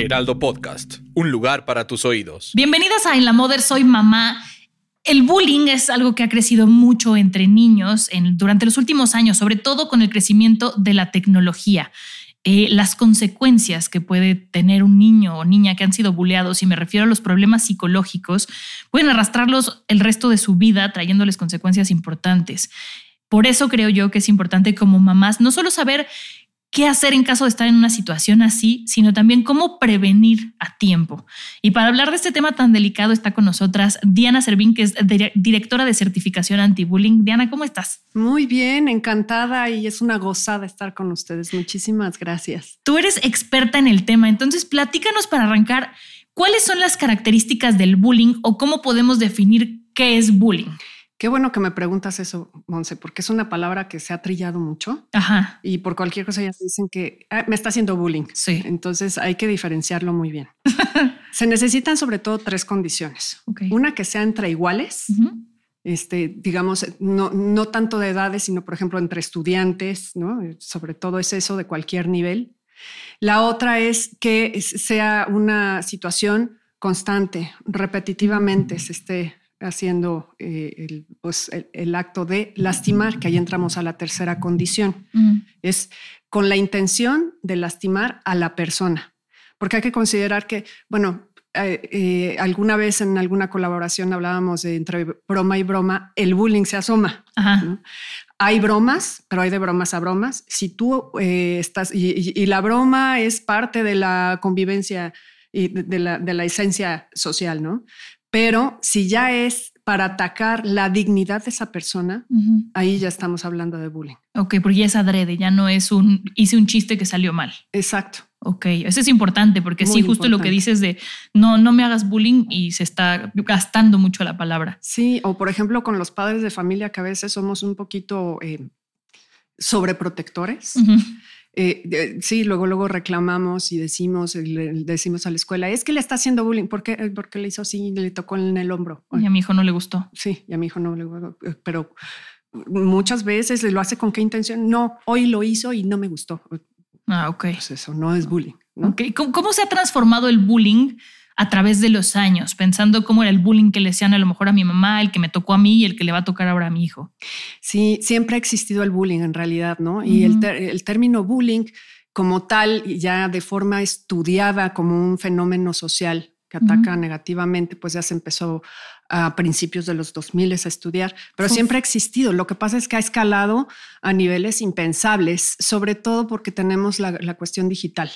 Heraldo Podcast, un lugar para tus oídos. Bienvenidas a En la Mother Soy Mamá. El bullying es algo que ha crecido mucho entre niños en, durante los últimos años, sobre todo con el crecimiento de la tecnología. Eh, las consecuencias que puede tener un niño o niña que han sido bulleados, y me refiero a los problemas psicológicos, pueden arrastrarlos el resto de su vida trayéndoles consecuencias importantes. Por eso creo yo que es importante como mamás no solo saber qué hacer en caso de estar en una situación así, sino también cómo prevenir a tiempo. Y para hablar de este tema tan delicado está con nosotras Diana Servín, que es directora de certificación anti-bullying. Diana, ¿cómo estás? Muy bien, encantada y es una gozada estar con ustedes. Muchísimas gracias. Tú eres experta en el tema, entonces platícanos para arrancar, ¿cuáles son las características del bullying o cómo podemos definir qué es bullying? Qué bueno que me preguntas eso, Monse, porque es una palabra que se ha trillado mucho. Ajá. Y por cualquier cosa ya dicen que ah, me está haciendo bullying. Sí. Entonces hay que diferenciarlo muy bien. se necesitan sobre todo tres condiciones. Okay. Una que sea entre iguales, este, digamos, no, no tanto de edades, sino por ejemplo entre estudiantes, ¿no? Sobre todo es eso de cualquier nivel. La otra es que sea una situación constante, repetitivamente se esté haciendo eh, el, pues, el, el, acto de lastimar, que ahí entramos a la tercera condición. Mm. Es con la intención de lastimar a la persona. Porque hay que considerar que, bueno, eh, eh, alguna vez en alguna colaboración hablábamos de entre broma y broma, el bullying se asoma. ¿no? Hay bromas, pero hay de bromas a bromas. Si tú eh, estás, y, y, y, la broma es parte de la convivencia y de, de, la, de la esencia social, ¿no? Pero si ya es para atacar la dignidad de esa persona, uh -huh. ahí ya estamos hablando de bullying. Ok, porque ya es adrede, ya no es un hice un chiste que salió mal. Exacto. Ok, eso es importante porque Muy sí, justo importante. lo que dices de no, no me hagas bullying y se está gastando mucho la palabra. Sí, o por ejemplo con los padres de familia que a veces somos un poquito eh, sobreprotectores. Uh -huh. Eh, eh, sí, luego, luego reclamamos y decimos, le decimos a la escuela, es que le está haciendo bullying. ¿Por qué? Porque le hizo así, le tocó en el hombro. Y a mi hijo no le gustó. Sí, y a mi hijo no le gustó. Pero muchas veces lo hace con qué intención. No, hoy lo hizo y no me gustó. Ah, ok. Pues eso no es bullying. ¿no? Okay. ¿Cómo, ¿Cómo, se ha transformado el bullying a través de los años? Pensando cómo era el bullying que le hacían a lo mejor a mi mamá, el que me tocó a mí y el que le va a tocar ahora a mi hijo. Sí, siempre ha existido el bullying en realidad, ¿no? Y uh -huh. el, ter el término bullying como tal, ya de forma estudiada como un fenómeno social que ataca uh -huh. negativamente, pues ya se empezó a principios de los 2000 a estudiar, pero Uf. siempre ha existido. Lo que pasa es que ha escalado a niveles impensables, sobre todo porque tenemos la, la cuestión digital.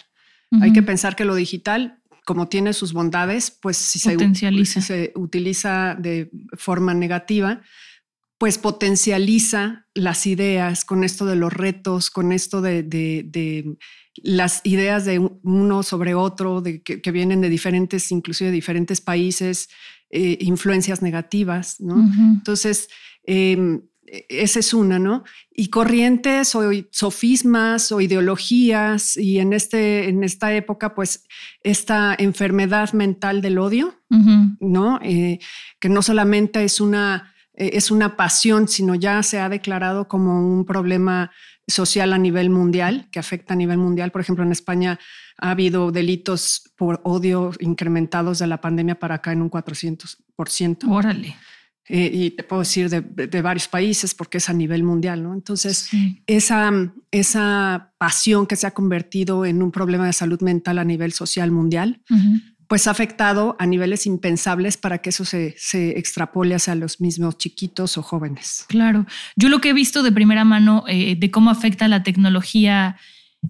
Uh -huh. Hay que pensar que lo digital, como tiene sus bondades, pues si se, si se utiliza de forma negativa, pues potencializa las ideas con esto de los retos, con esto de, de, de las ideas de uno sobre otro, de que, que, vienen de diferentes, inclusive de diferentes países, eh, influencias negativas, ¿no? Uh -huh. Entonces, eh, esa es una, ¿no? Y corrientes o sofismas o ideologías, y en, este, en esta época, pues, esta enfermedad mental del odio, uh -huh. ¿no? Eh, que no solamente es una es una pasión, sino ya se ha declarado como un problema social a nivel mundial, que afecta a nivel mundial. Por ejemplo, en España ha habido delitos por odio incrementados de la pandemia para acá en un 400%. Órale. Eh, y te puedo decir de, de, varios países porque es a nivel mundial, ¿no? Entonces, sí. esa, esa pasión que se ha convertido en un problema de salud mental a nivel social mundial, uh -huh pues ha afectado a niveles impensables para que eso se, se, extrapole hacia los mismos chiquitos o jóvenes. Claro, yo lo que he visto de primera mano eh, de cómo afecta la tecnología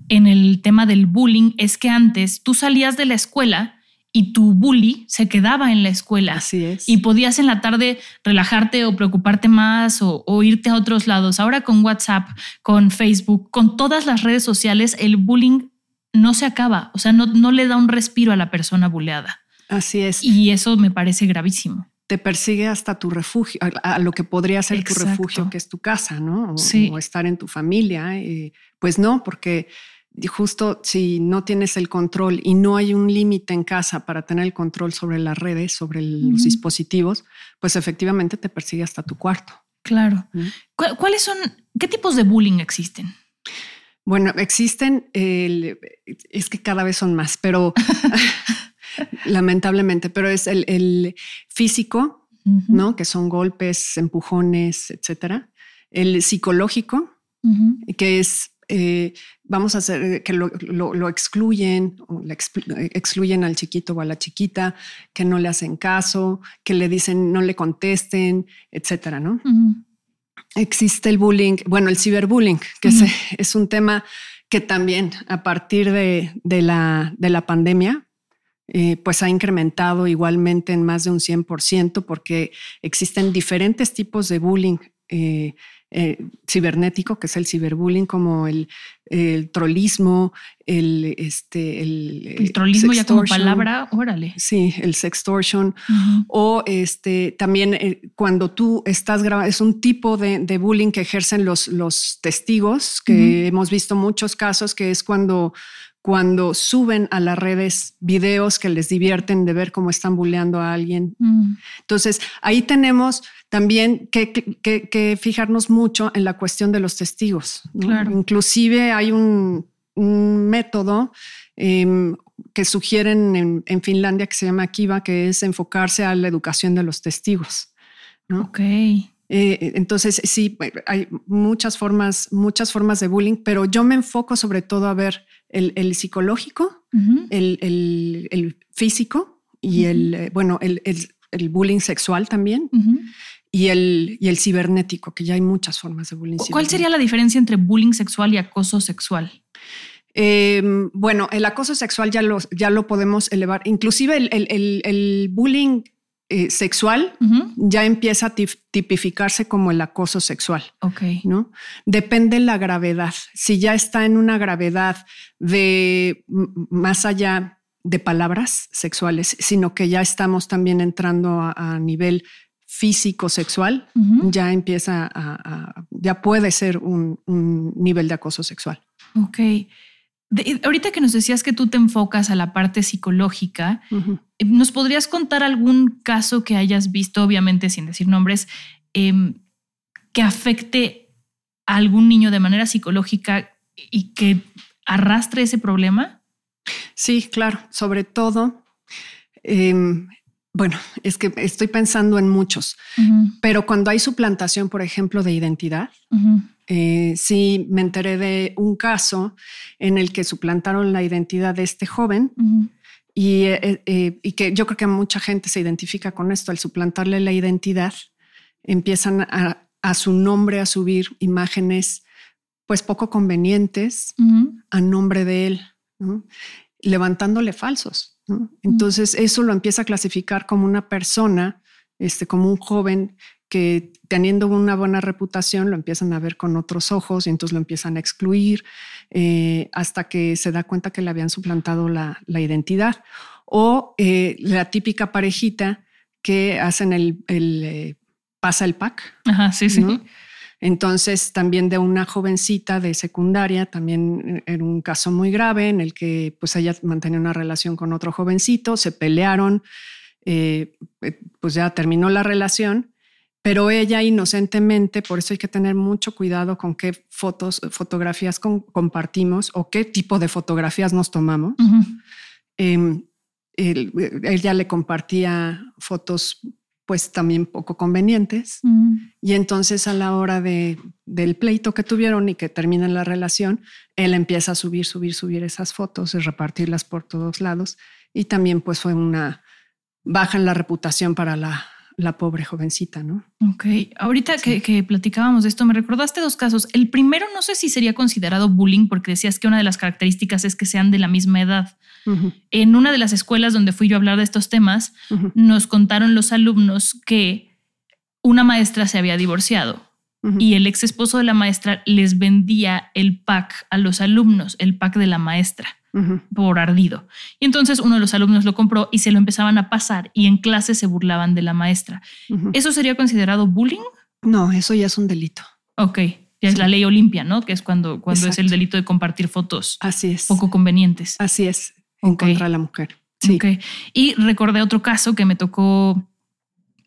en el tema del bullying es que antes tú salías de la escuela y tu bully se quedaba en la escuela. Así es. Y podías en la tarde relajarte o preocuparte más o, irte a otros lados. Ahora con WhatsApp, con Facebook, con todas las redes sociales, el bullying no se acaba. O sea, no, no le da un respiro a la persona bulleada. Así es. Y eso me parece gravísimo. Te persigue hasta tu refugio, a, lo que podría ser tu refugio, que es tu casa, ¿no? O, sí. o estar en tu familia. Eh, pues no, porque justo si no tienes el control y no hay un límite en casa para tener el control sobre las redes, sobre los dispositivos, pues efectivamente te persigue hasta tu cuarto. Claro. ¿Cuáles son, qué tipos de bullying existen? Bueno, existen, es que cada vez son más, pero lamentablemente, pero es el, físico, ¿no? Que son golpes, empujones, etcétera. El psicológico, que es eh, vamos a hacer que lo, excluyen, o excluyen al chiquito o a la chiquita, que no le hacen caso, que le dicen no le contesten, etcétera, ¿no? Existe el bullying, bueno, el ciberbullying, que es, un tema que también a partir de, la, de la pandemia, eh, pues ha incrementado igualmente en más de un 100% porque existen diferentes tipos de bullying. Eh, eh, cibernético, que es el ciberbullying, como el, el trollismo, el, este, el, el trollismo ya como palabra, órale. Sí, el sextortion. O este, también eh, cuando tú estás grabando, es un tipo de, de, bullying que ejercen los, los testigos, que hemos visto muchos casos, que es cuando cuando suben a las redes videos que les divierten de ver cómo están bulleando a alguien. Entonces, ahí tenemos también que, fijarnos mucho en la cuestión de los testigos. Inclusive hay un, método em, que sugieren en, Finlandia que se llama Kiva, que es enfocarse a la educación de los testigos. Ok. Eh, entonces, sí, hay muchas formas, muchas formas de bullying, pero yo me enfoco sobre todo a ver el, psicológico, el, físico y el, eh, bueno, el, bullying sexual también y el, y el cibernético, que ya hay muchas formas de bullying. ¿Cuál sería la diferencia entre bullying sexual y acoso sexual? Em, bueno, el acoso sexual ya lo, ya lo podemos elevar. Inclusive el, bullying eh, sexual ya empieza a tipificarse como el acoso sexual. Ok. ¿no? Depende la gravedad. Si ya está en una gravedad de más allá de palabras sexuales, sino que ya estamos también entrando a nivel físico sexual, ya empieza a, ya puede ser un, nivel de acoso sexual. Ok. Ahorita que nos decías que tú te enfocas a la parte psicológica, eh, ¿nos podrías contar algún caso que hayas visto, obviamente sin decir nombres, em, que afecte a algún niño de manera psicológica y que arrastre ese problema? Sí, claro, sobre todo em, bueno, es que estoy pensando en muchos, pero cuando hay suplantación, por ejemplo, de identidad, eh, sí me enteré de un caso en el que suplantaron la identidad de este joven eh, eh, y, que yo creo que mucha gente se identifica con esto, al suplantarle la identidad, empiezan a, su nombre a subir imágenes pues poco convenientes a nombre de él, levantándole falsos. Entonces eso lo empieza a clasificar como una persona, este, como un joven que teniendo una buena reputación lo empiezan a ver con otros ojos y entonces lo empiezan a excluir eh, hasta que se da cuenta que le habían suplantado la, identidad. O eh, la típica parejita que hacen el, eh, pasa el pack. Ajá, sí, sí. Entonces, también de una jovencita de secundaria, también era un caso muy grave en el que pues ella mantenía una relación con otro jovencito, se pelearon, eh, pues ya terminó la relación, pero ella inocentemente, por eso hay que tener mucho cuidado con qué fotos, fotografías compartimos o qué tipo de fotografías nos tomamos. Em, ella le compartía fotos pues también poco convenientes. Y entonces a la hora de, del pleito que tuvieron y que termina la relación, él empieza a subir, subir, subir esas fotos y repartirlas por todos lados. Y también pues fue una baja en la reputación para la, la pobre jovencita, ¿no? Ok, ahorita que, platicábamos de esto, me recordaste dos casos. El primero no sé si sería considerado bullying porque decías que una de las características es que sean de la misma edad. En una de las escuelas donde fui yo a hablar de estos temas, nos contaron los alumnos que una maestra se había divorciado y el ex esposo de la maestra les vendía el pack a los alumnos, el pack de la maestra por ardido. Y entonces uno de los alumnos lo compró y se lo empezaban a pasar y en clase se burlaban de la maestra. ¿Eso sería considerado bullying? No, eso ya es un delito. Ok, ya es la ley Olimpia, ¿no? Que es cuando, cuando es el delito de compartir fotos. Así es. Poco convenientes. Así es, en contra de la mujer. Sí. Y recordé otro caso que me tocó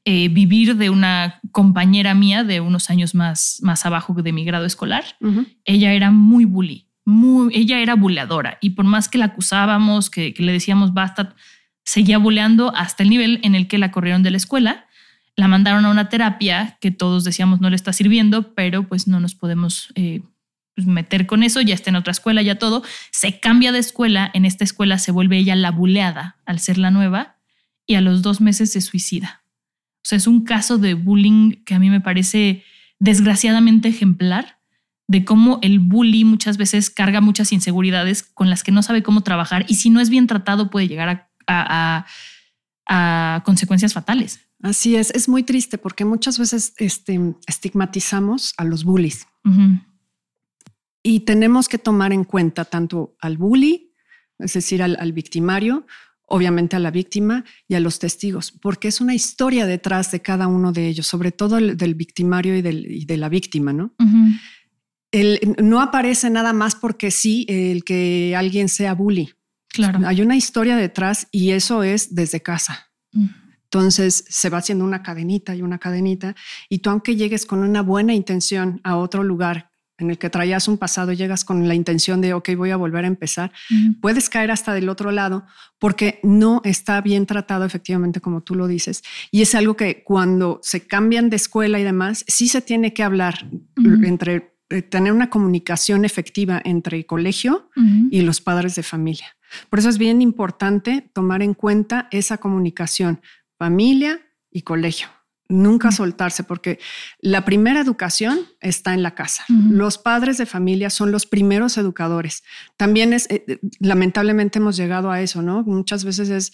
eh, vivir de una compañera mía de unos años más, más abajo de mi grado escolar. Ella era muy bully muy, ella era buleadora y por más que la acusábamos, que, le decíamos basta, seguía buleando hasta el nivel en el que la corrieron de la escuela. La mandaron a una terapia que todos decíamos no le está sirviendo, pero pues no nos podemos eh, pues, meter con eso, ya está en otra escuela, ya todo. Se cambia de escuela, en esta escuela se vuelve ella la buleada al ser la nueva y a los dos meses se suicida. O sea, es un caso de bullying que a mí me parece desgraciadamente ejemplar de cómo el bully muchas veces carga muchas inseguridades con las que no sabe cómo trabajar y si no es bien tratado puede llegar a, consecuencias fatales. Así es, es muy triste porque muchas veces este, estigmatizamos a los bullies y tenemos que tomar en cuenta tanto al bully, es decir, al, victimario, obviamente a la víctima y a los testigos, porque es una historia detrás de cada uno de ellos, sobre todo el, del victimario y, de la víctima, ¿no? no aparece nada más porque sí el que alguien sea bully. Claro. Hay una historia detrás y eso es desde casa. Entonces se va haciendo una cadenita y una cadenita y tú aunque llegues con una buena intención a otro lugar en el que traías un pasado, llegas con la intención de, ok, voy a volver a empezar, puedes caer hasta del otro lado porque no está bien tratado efectivamente como tú lo dices. Y es algo que cuando se cambian de escuela y demás, sí se tiene que hablar entre eh, tener una comunicación efectiva entre el colegio y los padres de familia. Por eso es bien importante tomar en cuenta esa comunicación, familia y colegio nunca soltarse, porque la primera educación está en la casa. Los padres de familia son los primeros educadores. También es, eh, lamentablemente hemos llegado a eso, ¿no? Muchas veces es,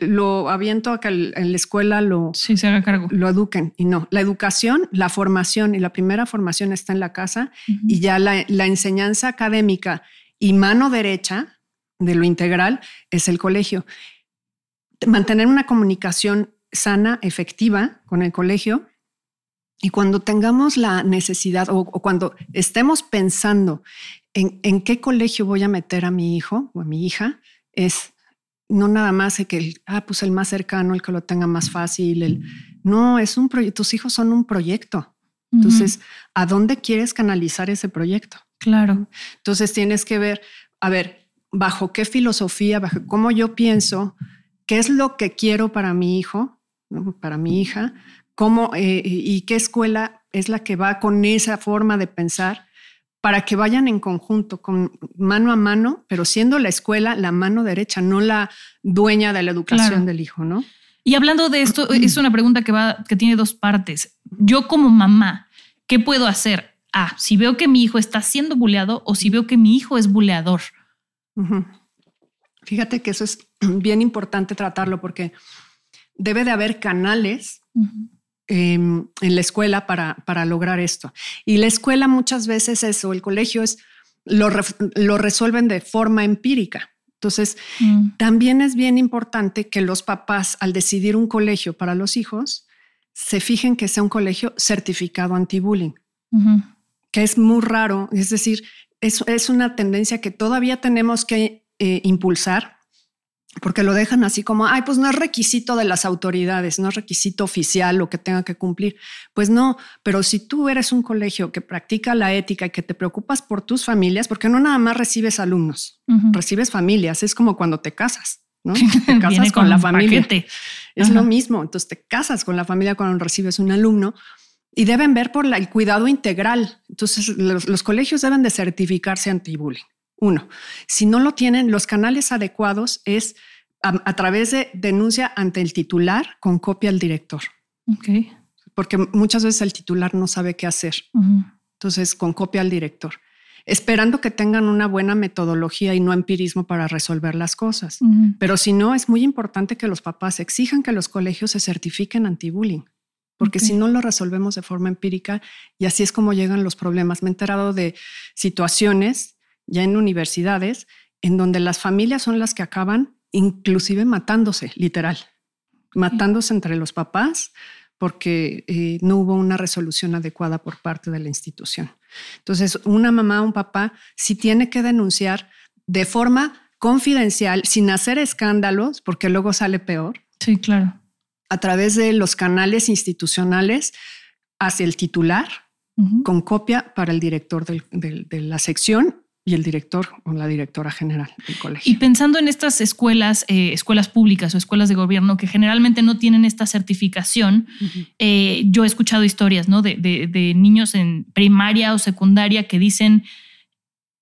lo aviento a que en la escuela lo, sí, se haga cargo. lo eduquen y no. La educación, la formación y la primera formación está en la casa y ya la, la enseñanza académica y mano derecha de lo integral es el colegio. Mantener una comunicación sana, efectiva con el colegio. Y cuando tengamos la necesidad o, cuando estemos pensando en, en, qué colegio voy a meter a mi hijo o a mi hija, es no nada más que el, ah, pues el más cercano, el que lo tenga más fácil. El, no, es un proyecto. Tus hijos son un proyecto. Entonces, ¿a dónde quieres canalizar ese proyecto? Claro. Entonces tienes que ver, a ver, bajo qué filosofía, bajo cómo yo pienso, qué es lo que quiero para mi hijo, para mi hija, cómo eh, y qué escuela es la que va con esa forma de pensar para que vayan en conjunto, con mano a mano, pero siendo la escuela la mano derecha, no la dueña de la educación del hijo, ¿no? Y hablando de esto, es una pregunta que va, que tiene dos partes. Yo como mamá, ¿qué puedo hacer? Ah, si veo que mi hijo está siendo buleado o si veo que mi hijo es buleador. Fíjate que eso es bien importante tratarlo porque debe de haber canales em, en la escuela para, para lograr esto. Y la escuela muchas veces eso, el colegio es, lo, lo resuelven de forma empírica. Entonces, mm. también es bien importante que los papás, al decidir un colegio para los hijos, se fijen que sea un colegio certificado anti-bullying, que es muy raro. Es decir, es, es, una tendencia que todavía tenemos que eh, impulsar porque lo dejan así como, ay, pues no es requisito de las autoridades, no es requisito oficial lo que tenga que cumplir. Pues no, pero si tú eres un colegio que practica la ética y que te preocupas por tus familias, porque no nada más recibes alumnos, recibes familias, es como cuando te casas, ¿no? Te casas con, la familia. Es lo mismo, entonces te casas con la familia cuando recibes un alumno y deben ver por el cuidado integral. Entonces los, los colegios deben de certificarse anti-bullying. Uno, si no lo tienen, los canales adecuados es a, través de denuncia ante el titular con copia al director. Ok. porque muchas veces el titular no sabe qué hacer. Entonces, con copia al director, esperando que tengan una buena metodología y no empirismo para resolver las cosas. Pero si no, es muy importante que los papás exijan que los colegios se certifiquen anti-bullying, porque si no lo resolvemos de forma empírica y así es como llegan los problemas. Me he enterado de situaciones ya en universidades en donde las familias son las que acaban inclusive matándose, literal, matándose entre los papás porque eh, no hubo una resolución adecuada por parte de la institución. Entonces, una mamá, un papá, sí tiene que denunciar de forma confidencial, sin hacer escándalos, porque luego sale peor, Sí, claro. a través de los canales institucionales hacia el titular, Ujú. con copia para el director del- del- de la sección y el director o la directora general del colegio. Y pensando en estas escuelas, eh, escuelas públicas o escuelas de gobierno que generalmente no tienen esta certificación, eh, yo he escuchado historias ¿no? de, de- de niños en primaria o secundaria que dicen,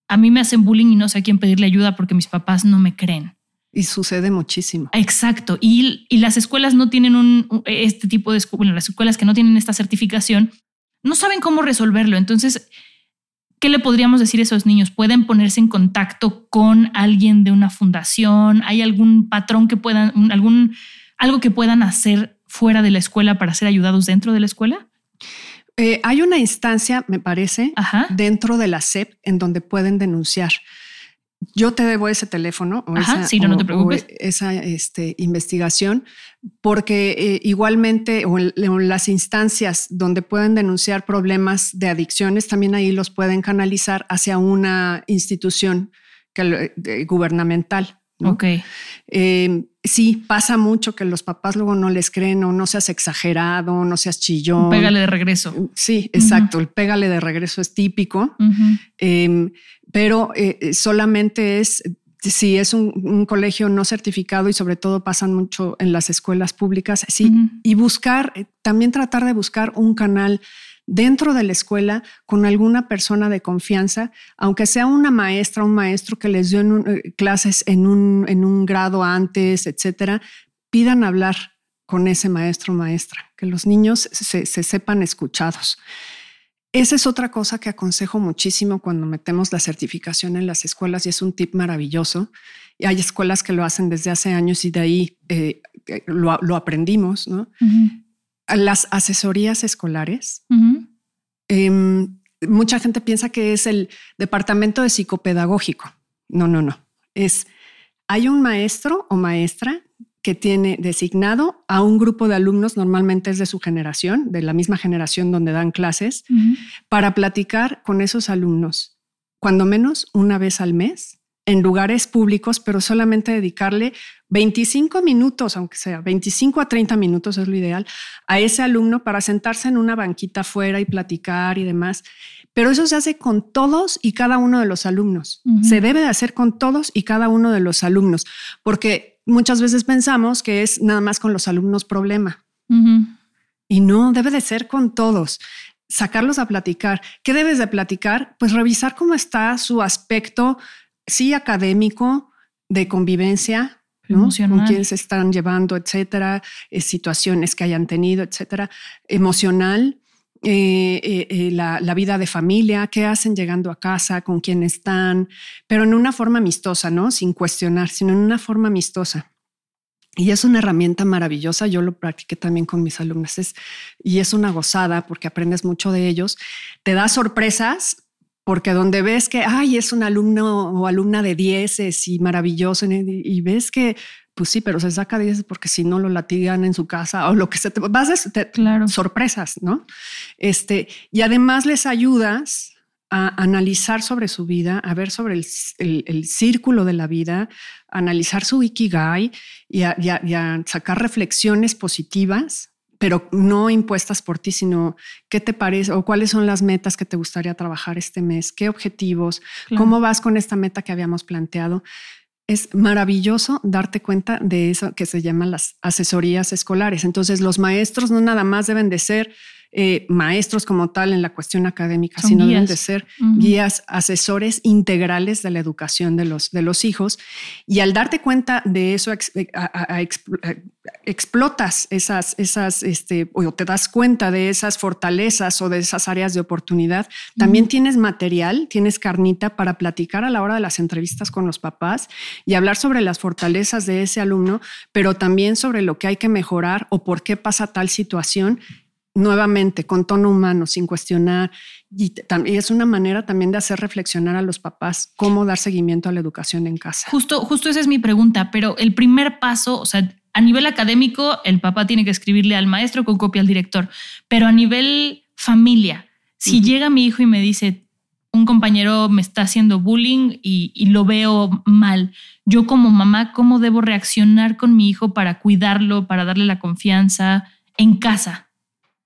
a mí me hacen bullying y no sé a quién pedirle ayuda porque mis papás no me creen. Y sucede muchísimo. Exacto. Y, y las escuelas no tienen un, este tipo de bueno, las escuelas que no tienen esta certificación, no saben cómo resolverlo. Entonces, ¿qué le podríamos decir a esos niños? ¿Pueden ponerse en contacto con alguien de una fundación? ¿Hay algún patrón que puedan, un- algún, algo que puedan hacer fuera de la escuela para ser ayudados dentro de la escuela? Eh, hay una instancia, me parece, Ajá. dentro de la SEP en donde pueden denunciar. Yo te debo ese teléfono o Ajá, esa, sí, no, no te preocupes. esa este, investigación, porque eh, igualmente o en, las instancias donde pueden denunciar problemas de adicciones, también ahí los pueden canalizar hacia una institución que, de- gubernamental. ¿no? Ok. Eh, sí, pasa mucho que los papás luego no les creen o no seas exagerado, no seas chillón. Pégale de regreso. Sí, exacto. El pégale de regreso es típico, eh, pero eh, solamente es si es un, un colegio no certificado y sobre todo pasan mucho en las escuelas públicas, sí, y buscar, eh, también tratar de buscar un canal dentro de la escuela con alguna persona de confianza, aunque sea una maestra, un maestro que les dio en un- eh, clases en un, en un grado antes, etcétera, pidan hablar con ese maestro o maestra, que los niños se, se sepan escuchados. Esa es otra cosa que aconsejo muchísimo cuando metemos la certificación en las escuelas y es un tip maravilloso. Y hay escuelas que lo hacen desde hace años y de ahí eh, eh, lo, lo aprendimos, ¿no? Ujú. Las asesorías escolares. Em, mucha gente piensa que es el departamento de psicopedagógico. No, no, no. Es, hay un maestro o maestra que tiene designado a un grupo de alumnos, normalmente es de su generación, de la misma generación donde dan clases, para platicar con esos alumnos, cuando menos una vez al mes, en lugares públicos, pero solamente dedicarle 25 minutos, aunque sea 25 a 30 minutos es lo ideal, a ese alumno para sentarse en una banquita afuera y platicar y demás. Pero eso se hace con todos y cada uno de los alumnos. Se debe de hacer con todos y cada uno de los alumnos, porque muchas veces pensamos que es nada más con los alumnos problema. Y no, debe de ser con todos. Sacarlos a platicar. ¿Qué debes de platicar? Pues revisar cómo está su aspecto, sí, académico, de convivencia, ¿no? Emocional. Con quién se están llevando, etcétera, eh, situaciones que hayan tenido, etcétera, emocional, eh, eh, eh, la, la vida de familia, qué hacen llegando a casa, con quién están, pero en una forma amistosa, ¿no? Sin cuestionar, sino en una forma amistosa. Y es una herramienta maravillosa. Yo lo practiqué también con mis alumnos es, y es una gozada porque aprendes mucho de ellos. Te da sorpresas porque donde ves que, ay, es un alumno o alumna de 10 y maravilloso y ves que, pues sí, pero se saca 10 porque si no lo latigan en su casa o lo que se te vas a te- Claro. sorpresas, ¿no? Este, y además les ayudas a analizar sobre su vida, a ver sobre el, el- el círculo de la vida, a analizar su ikigai y a, y a- y a sacar reflexiones positivas, pero no impuestas por ti, sino qué te parece o cuáles son las metas que te gustaría trabajar este mes, qué objetivos, Claro. cómo vas con esta meta que habíamos planteado. Es maravilloso darte cuenta de eso que se llaman las asesorías escolares. Entonces, los maestros no nada más deben de ser eh, maestros como tal en la cuestión académica, sino deben de ser guías, asesores integrales de la educación de los, de los hijos. Y al darte cuenta de eso, explotas esas, esas este, o te das cuenta de esas fortalezas o de esas áreas de oportunidad. También tienes material, tienes carnita para platicar a la hora de las entrevistas con los papás y hablar sobre las fortalezas de ese alumno, pero también sobre lo que hay que mejorar o por qué pasa tal situación nuevamente con tono humano, sin cuestionar. Y, es una manera también de hacer reflexionar a los papás cómo dar seguimiento a la educación en casa. Justo, justo esa es mi pregunta, pero el primer paso, o sea, a nivel académico, el papá tiene que escribirle al maestro con copia al director, pero a nivel familia, si llega mi hijo y me dice, un compañero me está haciendo bullying y, y, lo veo mal. Yo como mamá, ¿cómo debo reaccionar con mi hijo para cuidarlo, para darle la confianza en casa?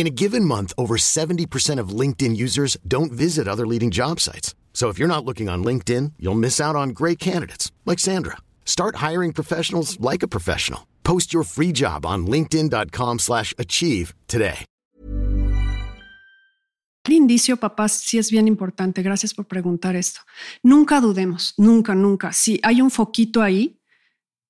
In a given month, over 70% of LinkedIn users don't visit other leading job sites. So if you're not looking on LinkedIn, you'll miss out on great candidates like Sandra. Start hiring professionals like a professional. Post your free job on linkedin.com/achieve today. El indicio, papás, sí es bien importante. Gracias por preguntar esto. Nunca dudemos, nunca, nunca. Si hay un foquito ahí,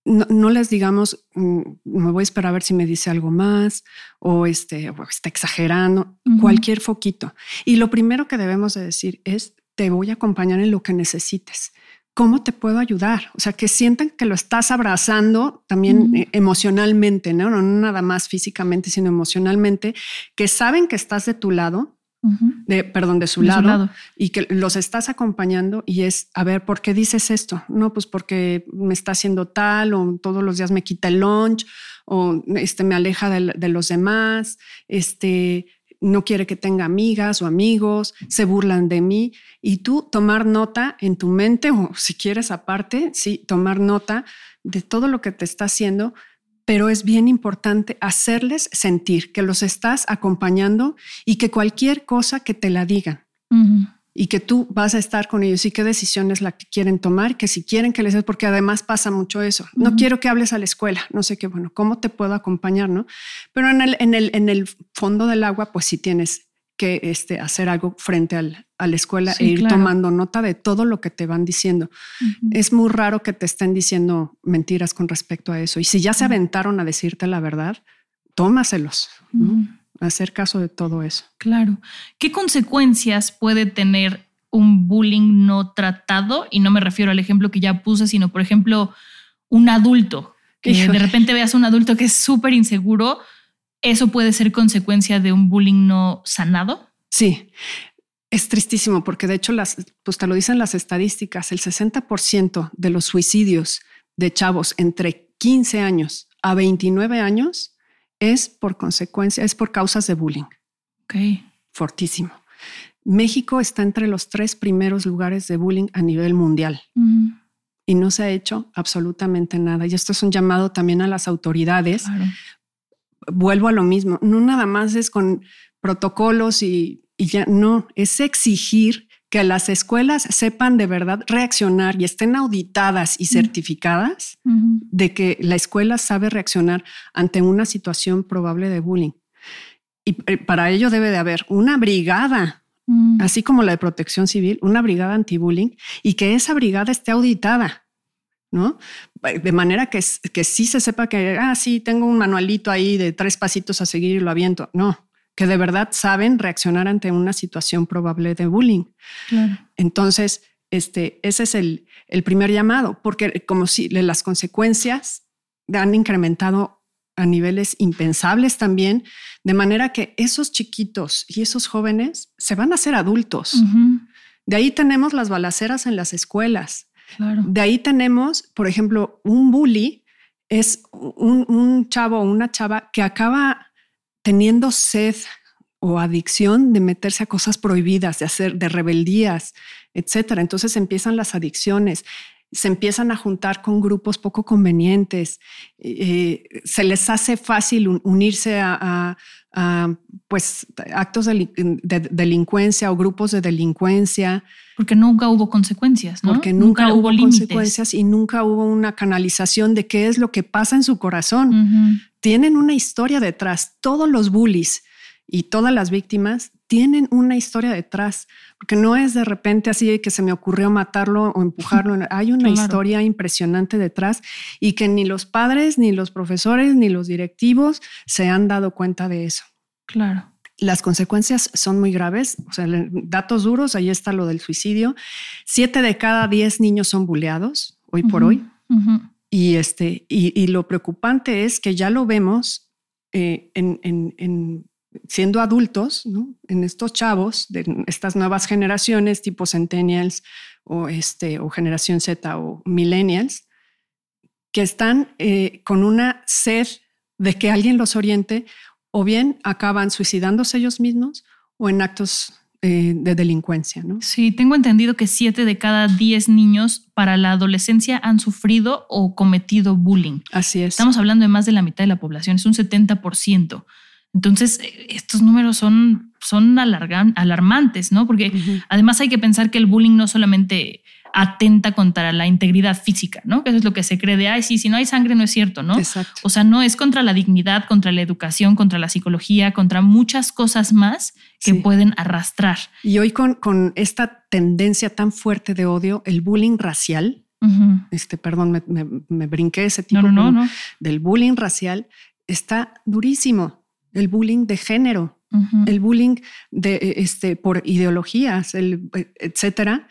no, les digamos, mm, me voy a esperar a ver si me dice algo más o, este, está exagerando, cualquier foquito. Y lo primero que debemos de decir es, te voy a acompañar en lo que necesites. ¿Cómo te puedo ayudar? O sea, que sienten que lo estás abrazando también eh, emocionalmente, ¿no? ¿no? nada más físicamente, sino emocionalmente, que saben que estás de tu lado de, perdón, de, su, lado, y que los estás acompañando y es, a ver, ¿por qué dices esto? No, pues porque me está haciendo tal o todos los días me quita el lunch o este, me aleja de, de los demás, este, no quiere que tenga amigas o amigos, se burlan de mí y tú tomar nota en tu mente o si quieres aparte, sí, tomar nota de todo lo que te está haciendo pero es bien importante hacerles sentir que los estás acompañando y que cualquier cosa que te la digan y que tú vas a estar con ellos y qué decisión es la que quieren tomar, que si quieren que les des, porque además pasa mucho eso. No quiero que hables a la escuela, no sé qué, bueno, ¿cómo te puedo acompañar? ¿no? Pero en el, en el, en el fondo del agua, pues si tienes que este, hacer algo frente al, a la escuela e ir tomando nota de todo lo que te van diciendo. Es muy raro que te estén diciendo mentiras con respecto a eso. Y si ya se aventaron a decirte la verdad, tómaselos. Hacer caso de todo eso. Claro. ¿Qué consecuencias puede tener un bullying no tratado? Y no me refiero al ejemplo que ya puse, sino, por ejemplo, un adulto. Que de repente veas a un adulto que es súper inseguro ¿Eso puede ser consecuencia de un bullying no sanado? Sí, es tristísimo porque de hecho las, pues te lo dicen las estadísticas, el 60% de los suicidios de chavos entre 15 años a 29 años es por consecuencia, es por causas de bullying. Ok. Fortísimo. México está entre los tres primeros lugares de bullying a nivel mundial. Y no se ha hecho absolutamente nada. Y esto es un llamado también a las autoridades vuelvo a lo mismo, no nada más es con protocolos y, ya, no, es exigir que las escuelas sepan de verdad reaccionar y estén auditadas y certificadas de que la escuela sabe reaccionar ante una situación probable de bullying. Y eh, para ello debe de haber una brigada, así como la de protección civil, una brigada anti-bullying y que esa brigada esté auditada ¿no? De manera que, que sí se sepa que, ah, sí, tengo un manualito ahí de tres pasitos a seguir y lo aviento. No, que de verdad saben reaccionar ante una situación probable de bullying. Entonces, este, ese es el, el, primer llamado, porque como si las consecuencias han incrementado a niveles impensables también, de manera que esos chiquitos y esos jóvenes se van a ser adultos. De ahí tenemos las balaceras en las escuelas. De ahí tenemos, por ejemplo, un bully es un, chavo o una chava que acaba teniendo sed o adicción de meterse a cosas prohibidas, de hacer, de rebeldías, etcétera. Entonces empiezan las adicciones, se empiezan a juntar con grupos poco convenientes, eh, se les hace fácil unirse a, pues actos de, delincuencia o grupos de delincuencia. Porque nunca hubo consecuencias, ¿no? Porque nunca, hubo, consecuencias y nunca hubo una canalización de qué es lo que pasa en su corazón. Tienen una historia detrás. Todos los bullies y todas las víctimas tienen una historia detrás, porque no es de repente así que se me ocurrió matarlo o empujarlo. Hay una historia impresionante detrás y que ni los padres, ni los profesores, ni los directivos se han dado cuenta de eso. Claro. Las consecuencias son muy graves. O sea, datos duros, ahí está lo del suicidio. Siete de cada diez niños son buleados hoy por hoy. Y, este, y, lo preocupante es que ya lo vemos eh, en, en siendo adultos, en estos chavos de estas nuevas generaciones tipo centennials o, este, o generación Z o millennials, que están eh, con una sed de que alguien los oriente o bien acaban suicidándose ellos mismos o en actos eh, de delincuencia. ¿no? Sí, tengo entendido que siete de cada diez niños para la adolescencia han sufrido o cometido bullying. Así es. Estamos hablando de más de la mitad de la población, es un 70%. Entonces, eh, estos números son, son alarmantes, ¿no? Porque además hay que pensar que el bullying no solamente atenta contra la integridad física, ¿no? Que eso es lo que se cree de, ay, sí, si no hay sangre no es cierto, ¿no? Exacto. O sea, no es contra la dignidad, contra la educación, contra la psicología, contra muchas cosas más que pueden arrastrar. Y hoy con, con, esta tendencia tan fuerte de odio, el bullying racial, este, perdón, me, me, brinqué ese tipo del bullying racial, está durísimo el bullying de género, el bullying de, e, este, por ideologías, el, e, etcétera.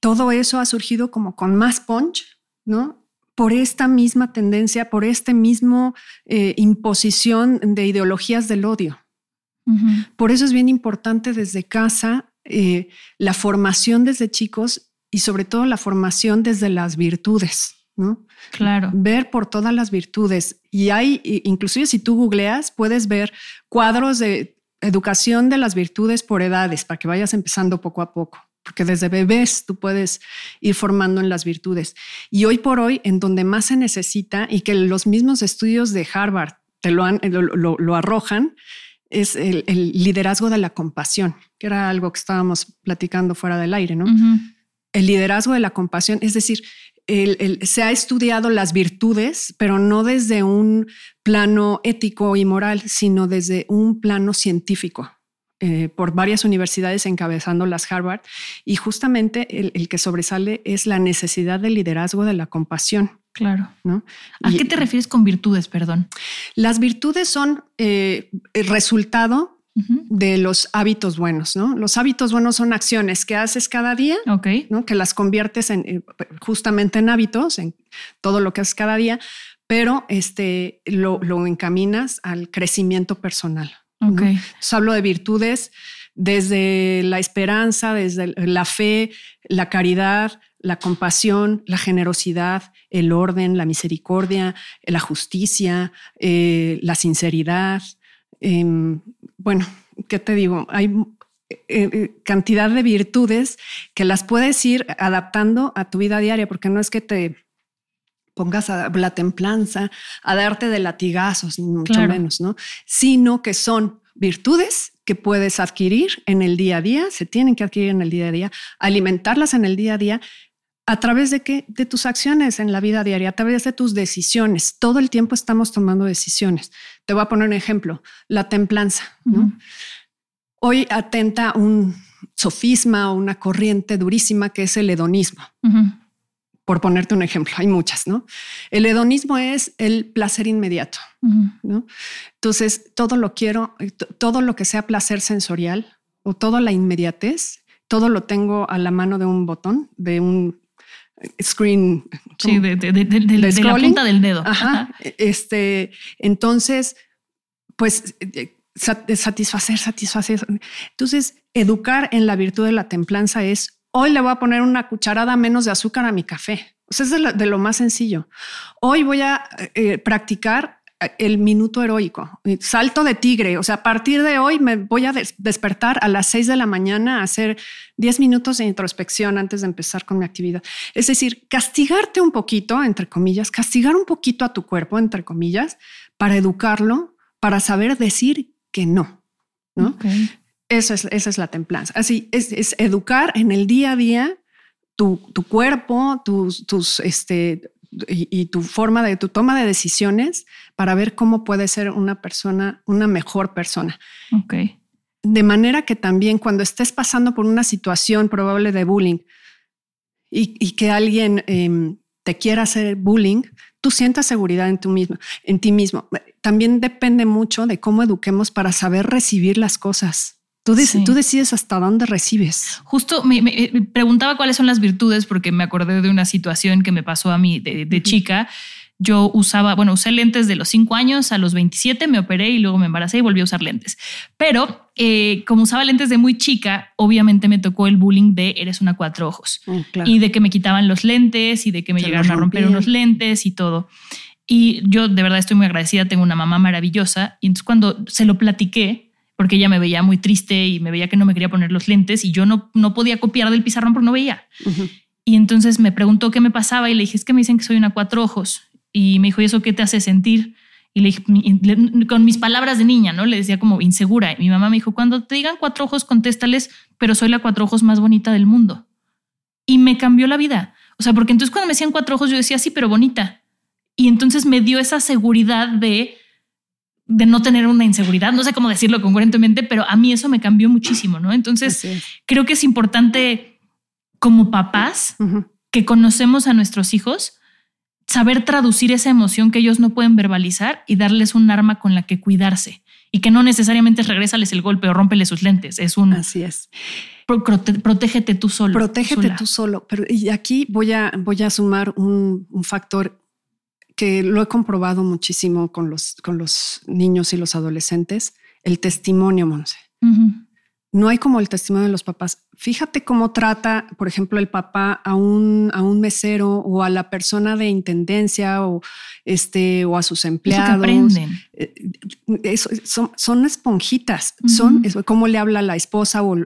Todo eso ha surgido como con más punch, ¿no? Por esta misma tendencia, por esta misma eh, imposición de ideologías del odio. Por eso es bien importante desde casa eh, la formación desde chicos y sobre todo la formación desde las virtudes. ¿No? Claro. Ver por todas las virtudes. Y hay, inclusive si tú googleas, puedes ver cuadros de educación de las virtudes por edades para que vayas empezando poco a poco. Porque desde bebés tú puedes ir formando en las virtudes. Y hoy por hoy, en donde más se necesita y que los mismos estudios de Harvard te lo, lo, arrojan, es el, liderazgo de la compasión, que era algo que estábamos platicando fuera del aire, ¿no? El liderazgo de la compasión, es decir, se ha estudiado las virtudes, pero no desde un plano ético y moral, sino desde un plano científico. Eh, por varias universidades encabezando las Harvard, y justamente el, que sobresale es la necesidad del liderazgo de la compasión. Claro. ¿no? ¿A qué te refieres con virtudes, perdón? Las virtudes son eh, el resultado de los hábitos buenos, ¿no? Los hábitos buenos son acciones que haces cada día, ¿no? Que las conviertes en eh, justamente en hábitos, en todo lo que haces cada día, pero este lo, encaminas al crecimiento personal. hablo de virtudes desde la esperanza, desde la fe, la caridad, la compasión, la generosidad, el orden, la misericordia, la justicia, eh, la sinceridad, Em, bueno, ¿qué te digo? Hay eh, eh, cantidad de virtudes que las puedes ir adaptando a tu vida diaria, porque no es que te pongas a la templanza, a darte de latigazos, ni mucho menos, ¿no? Sino que son virtudes que puedes adquirir en el día a día, se tienen que adquirir en el día a día, alimentarlas en el día a día ¿A través de qué? De tus acciones en la vida diaria, a través de tus decisiones. Todo el tiempo estamos tomando decisiones. Te voy a poner un ejemplo, la templanza. Hoy atenta un sofisma o una corriente durísima que es el hedonismo. Por ponerte un ejemplo, hay muchas, ¿no? El hedonismo es el placer inmediato, ¿no? Entonces, todo lo quiero, todo lo que sea placer sensorial o toda la inmediatez, todo lo tengo a la mano de un botón, de un screen. Sí, de, la punta del dedo. Ajá. Este, entonces, pues eh, satisfacer, satisfacer. Entonces, educar en la virtud de la templanza es, hoy le voy a poner una cucharada menos de azúcar a mi café. O sea, es de lo, más sencillo. Hoy voy a eh, practicar el minuto heroico, salto de tigre. O sea, a partir de hoy me voy a despertar a las seis de la mañana a hacer diez minutos de introspección antes de empezar con mi actividad. Es decir, castigarte un poquito, entre comillas, castigar un poquito a tu cuerpo, entre comillas, para educarlo, para saber decir que no. ¿no? Eso es, esa es la templanza. Así es, educar en el día a día tu, cuerpo, tus, tus, este, y, tu forma de tu toma de decisiones para ver cómo puede ser una persona, una mejor persona. Ok. De manera que también cuando estés pasando por una situación probable de bullying y, que alguien em, te quiera hacer bullying, tú sientas seguridad en, mismo, en ti mismo. También depende mucho de cómo eduquemos para saber recibir las cosas. Tú, tú decides hasta dónde recibes. Justo me, eh, preguntaba cuáles son las virtudes porque me acordé de una situación que me pasó a mí de, chica. Yo usaba, bueno, usé lentes de los 5 años a los 27, me operé y luego me embaracé y volví a usar lentes. Pero eh, como usaba lentes de muy chica, obviamente me tocó el bullying de eres una cuatro ojos mm, y de que me quitaban los lentes y de que me llegaron a romper unos lentes y todo. Y yo de verdad estoy muy agradecida, tengo una mamá maravillosa y entonces cuando se lo platiqué, porque ella me veía muy triste y me veía que no me quería poner los lentes y yo no, no podía copiar del pizarrón porque no veía. Y entonces me preguntó qué me pasaba y le dije, es que me dicen que soy una cuatro ojos. Y me dijo, ¿y eso qué te hace sentir? Y le dije, con mis palabras de niña, ¿no? Le decía como insegura. Y mi mamá me dijo, cuando te digan cuatro ojos, contéstales, pero soy la cuatro ojos más bonita del mundo. Y me cambió la vida. O sea, porque entonces cuando me decían cuatro ojos, yo decía, sí, pero bonita. Y entonces me dio esa seguridad de de no tener una inseguridad, no sé cómo decirlo congruentemente, pero a mí eso me cambió muchísimo, ¿no? Entonces, creo que es importante como papás que conocemos a nuestros hijos, saber traducir esa emoción que ellos no pueden verbalizar y darles un arma con la que cuidarse y que no necesariamente es regresales el golpe o rómpele sus lentes, es un Así es. protégete tú solo. Protégete tú solo, pero y aquí voy a voy a sumar un, un factor que lo he comprobado muchísimo con los, con los niños y los adolescentes, el testimonio, Monse. No hay como el testimonio de los papás. Fíjate cómo trata, por ejemplo, el papá a un, a un mesero o a la persona de intendencia o, este, o a sus empleados. aprenden. Eh, son, son, esponjitas. Son cómo le habla la esposa o,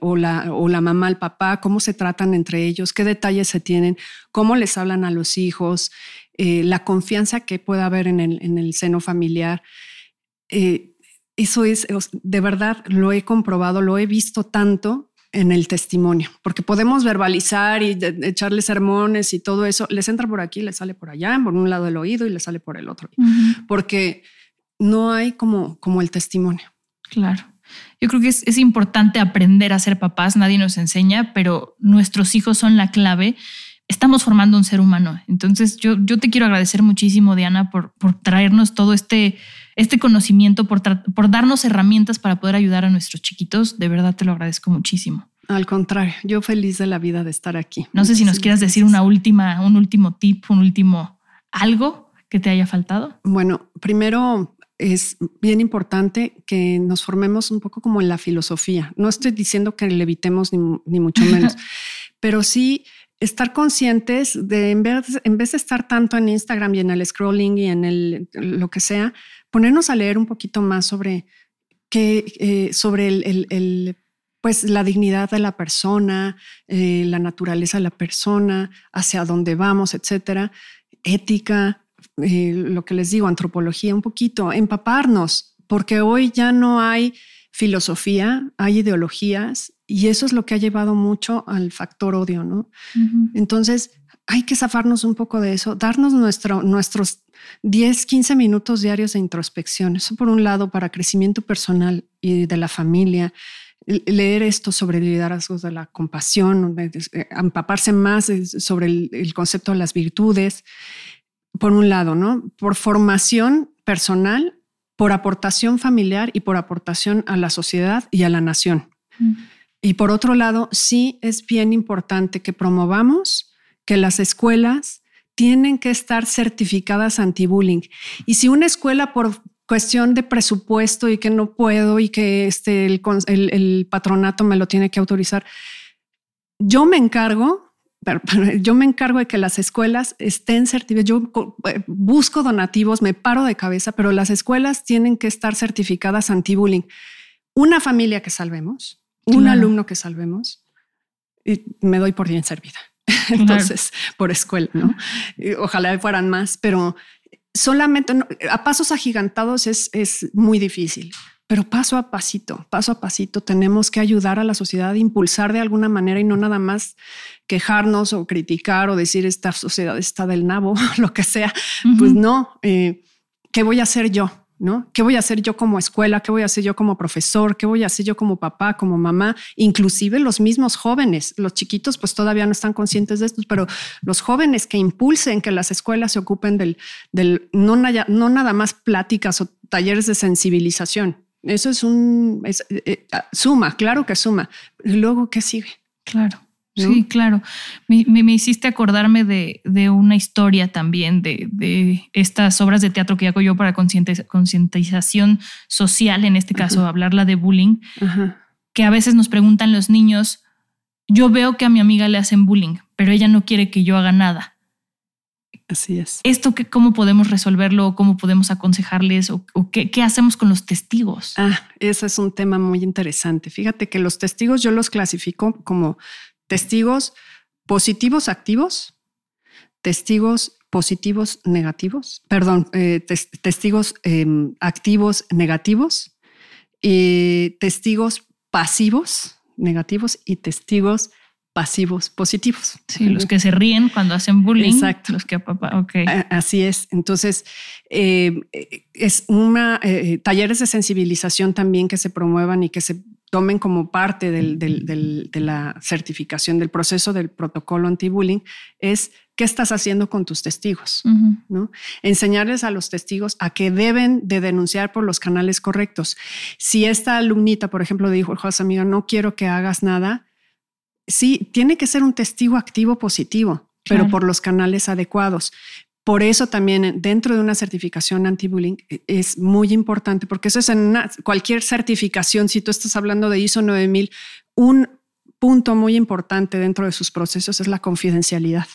o, la, o la mamá al papá, cómo se tratan entre ellos, qué detalles se tienen, cómo les hablan a los hijos. Eh, la confianza que pueda haber en el, seno familiar. Eh, eso es, de verdad, lo he comprobado, lo he visto tanto en el testimonio, porque podemos verbalizar y echarle sermones y todo eso, les entra por aquí, les sale por allá, por un lado del oído y les sale por el otro, porque no hay como, como el testimonio. Claro. Yo creo que es, es, importante aprender a ser papás, nadie nos enseña, pero nuestros hijos son la clave estamos formando un ser humano. Entonces yo, yo te quiero agradecer muchísimo, Diana, por, por traernos todo este, este conocimiento, por, por darnos herramientas para poder ayudar a nuestros chiquitos. De verdad te lo agradezco muchísimo. Al contrario, yo feliz de la vida de estar aquí. No sé si nos quieras decir una última, un último tip, un último algo que te haya faltado. Bueno, primero es bien importante que nos formemos un poco como en la filosofía. No estoy diciendo que le evitemos ni, ni mucho menos, pero sí estar conscientes de en vez, en vez de estar tanto en Instagram y en el scrolling y en el lo que sea, ponernos a leer un poquito más sobre qué, eh, sobre el, pues la dignidad de la persona, eh, la naturaleza de la persona, hacia dónde vamos, etcétera, ética, eh, lo que les digo, antropología, un poquito, empaparnos, porque hoy ya no hay filosofía, hay ideologías y eso es lo que ha llevado mucho al factor odio, ¿no? Entonces, hay que zafarnos un poco de eso, darnos nuestro, nuestros 10, 15 minutos diarios de introspección. Eso por un lado para crecimiento personal y de la familia. Leer esto sobre liderazgos de la compasión, empaparse más sobre el, el concepto de las virtudes, por un lado, ¿no? Por formación personal, por aportación familiar y por aportación a la sociedad y a la nación. Y por otro lado, sí es bien importante que promovamos que las escuelas tienen que estar certificadas anti-bullying. Y si una escuela por cuestión de presupuesto y que no puedo y que este, el, el patronato me lo tiene que autorizar, yo me encargo yo me encargo de que las escuelas estén certificadas. Yo eh, busco donativos, me paro de cabeza, pero las escuelas tienen que estar certificadas anti-bullying. Una familia que salvemos, un alumno que salvemos, y me doy por bien servida. Entonces, por escuela, ¿no? Ojalá fueran más, pero solamente a pasos agigantados es, es muy difícil pero paso a pasito, paso a pasito, tenemos que ayudar a la sociedad a impulsar de alguna manera y no nada más quejarnos o criticar o decir esta sociedad está del nabo, lo que sea. Pues no, eh, ¿qué voy a hacer yo? ¿No? ¿Qué voy a hacer yo como escuela? ¿Qué voy a hacer yo como profesor? ¿Qué voy a hacer yo como papá, como mamá? Inclusive los mismos jóvenes, los chiquitos pues todavía no están conscientes de esto, pero los jóvenes que impulsen que las escuelas se ocupen del, del no, no nada más pláticas o talleres de sensibilización, eso es un eh, eh, ah, suma, claro que suma. Luego, ¿qué sigue? Claro. Sí, claro. Me, me, hiciste acordarme de, de, una historia también de, de, estas obras de teatro que hago yo para concientización social, en este caso, hablarla de bullying, que a veces nos preguntan los niños, yo veo que a mi amiga le hacen bullying, pero ella no quiere que yo haga nada. Así es. ¿Esto que, cómo podemos resolverlo? ¿Cómo podemos aconsejarles? ¿O, qué, hacemos con los testigos? Ah, ese es un tema muy interesante. Fíjate que los testigos yo los clasifico como testigos positivos activos, testigos positivos negativos, perdón, eh, testigos em, activos negativos, y testigos pasivos negativos y testigos pasivos positivos. Sí, los que se ríen cuando hacen bullying. Exacto. Los que okay. Así es. Entonces, eh, es una eh, talleres de sensibilización también que se promuevan y que se tomen como parte de la certificación del proceso del protocolo anti-bullying es qué estás haciendo con tus testigos, ¿no? Enseñarles a los testigos a que deben de denunciar por los canales correctos. Si esta alumnita, por ejemplo, dijo, José amiga, no quiero que hagas nada, sí, tiene que ser un testigo activo positivo, pero por los canales adecuados. Por eso también dentro de una certificación anti-bullying e, es muy importante, porque eso es en cualquier certificación, si tú estás hablando de ISO 9000, un punto muy importante dentro de sus procesos es la confidencialidad,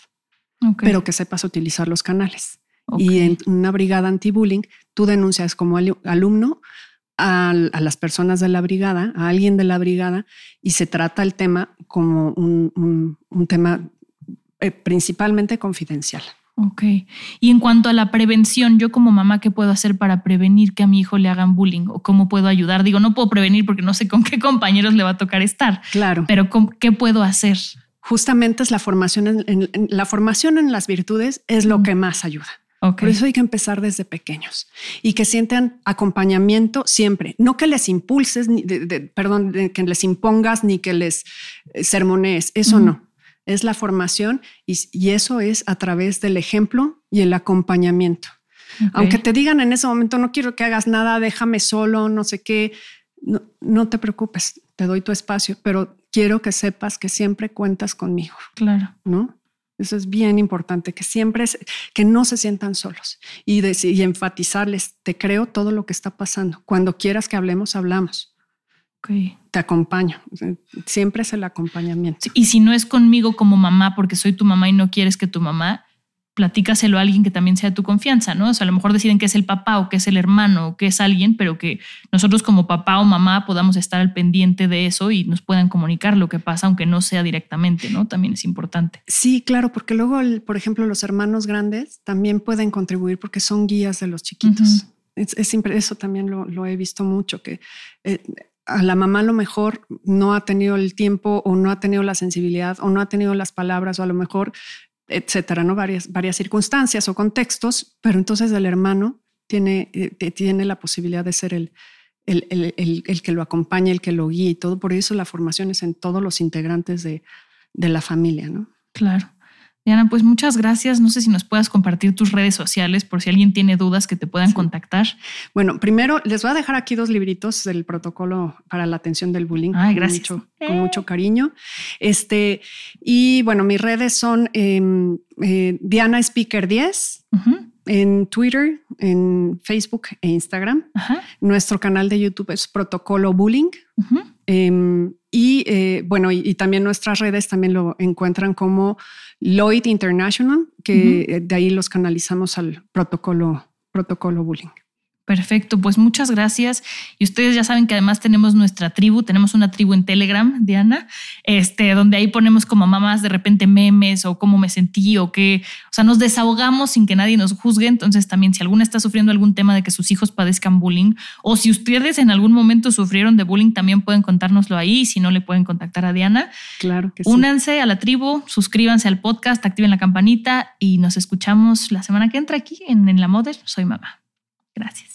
pero que sepas utilizar los canales. Y en una brigada anti-bullying, tú denuncias como alumno a, las personas de la brigada, a alguien de la brigada, y se trata el tema como un, tema eh, principalmente confidencial. Ok. Y en cuanto a la prevención, yo como mamá, ¿qué puedo hacer para prevenir que a mi hijo le hagan bullying? ¿O cómo puedo ayudar? Digo, no puedo prevenir porque no sé con qué compañeros le va a tocar estar. Claro. Pero ¿qué puedo hacer? Justamente es la formación en, la formación en las virtudes es lo que más ayuda. Por eso hay que empezar desde pequeños y que sientan acompañamiento siempre, no que les impulses, ni perdón, que les impongas ni que les eh, sermonees, eso no. Es la formación y, eso es a través del ejemplo y el acompañamiento. Aunque te digan en ese momento, no quiero que hagas nada, déjame solo, no sé qué, no, no te preocupes, te doy tu espacio, pero quiero que sepas que siempre cuentas conmigo. Claro. ¿No? Eso es bien importante, que siempre que no se sientan solos y, y enfatizarles, te creo todo lo que está pasando. Cuando quieras que hablemos, hablamos. Te acompaño. Siempre es el acompañamiento. Y si no es conmigo como mamá, porque soy tu mamá y no quieres que tu mamá, platícaselo a alguien que también sea de tu confianza, ¿no? O sea, a lo mejor deciden que es el papá o que es el hermano o que es alguien, pero que nosotros como papá o mamá podamos estar al pendiente de eso y nos puedan comunicar lo que pasa, aunque no sea directamente, ¿no? También es importante. Sí, claro, porque luego, por ejemplo, los hermanos grandes también pueden contribuir porque son guías de los chiquitos. es, eso también lo, he visto mucho, que eh, a la mamá a lo mejor no ha tenido el tiempo o no ha tenido la sensibilidad o no ha tenido las palabras o a lo mejor etcétera, ¿no? Varias, varias circunstancias o contextos, pero entonces el hermano tiene, eh, tiene la posibilidad de ser el, el, el, el, que lo acompañe, el que lo guíe y todo. Por eso la formación es en todos los integrantes de, de la familia, ¿no? Claro. Diana, pues muchas gracias. No sé si nos puedas compartir tus redes sociales por si alguien tiene dudas que te puedan contactar. Bueno, primero les voy a dejar aquí dos libritos del protocolo para la atención del bullying. Ay, gracias. Con mucho, con mucho cariño. Este, y bueno, mis redes son em, eh, Diana Speaker 10 en Twitter, en Facebook e Instagram. Nuestro canal de YouTube es Protocolo Bullying. Em, y eh, bueno, y, también nuestras redes también lo encuentran como Lloyd International, que de ahí los canalizamos al protocolo, protocolo bullying. Perfecto, pues muchas gracias. Y ustedes ya saben que además tenemos nuestra tribu, tenemos una tribu en Telegram, Diana, este, donde ahí ponemos como mamás de repente memes o cómo me sentí o qué, o sea, nos desahogamos sin que nadie nos juzgue. Entonces también si alguna está sufriendo algún tema de que sus hijos padezcan bullying o si ustedes en algún momento sufrieron de bullying, también pueden contárnoslo ahí. Si no, le pueden contactar a Diana. Claro que sí. Únanse a la tribu, suscríbanse al podcast, activen la campanita y nos escuchamos la semana que entra aquí en, en La Moder. Soy mamá. Gracias.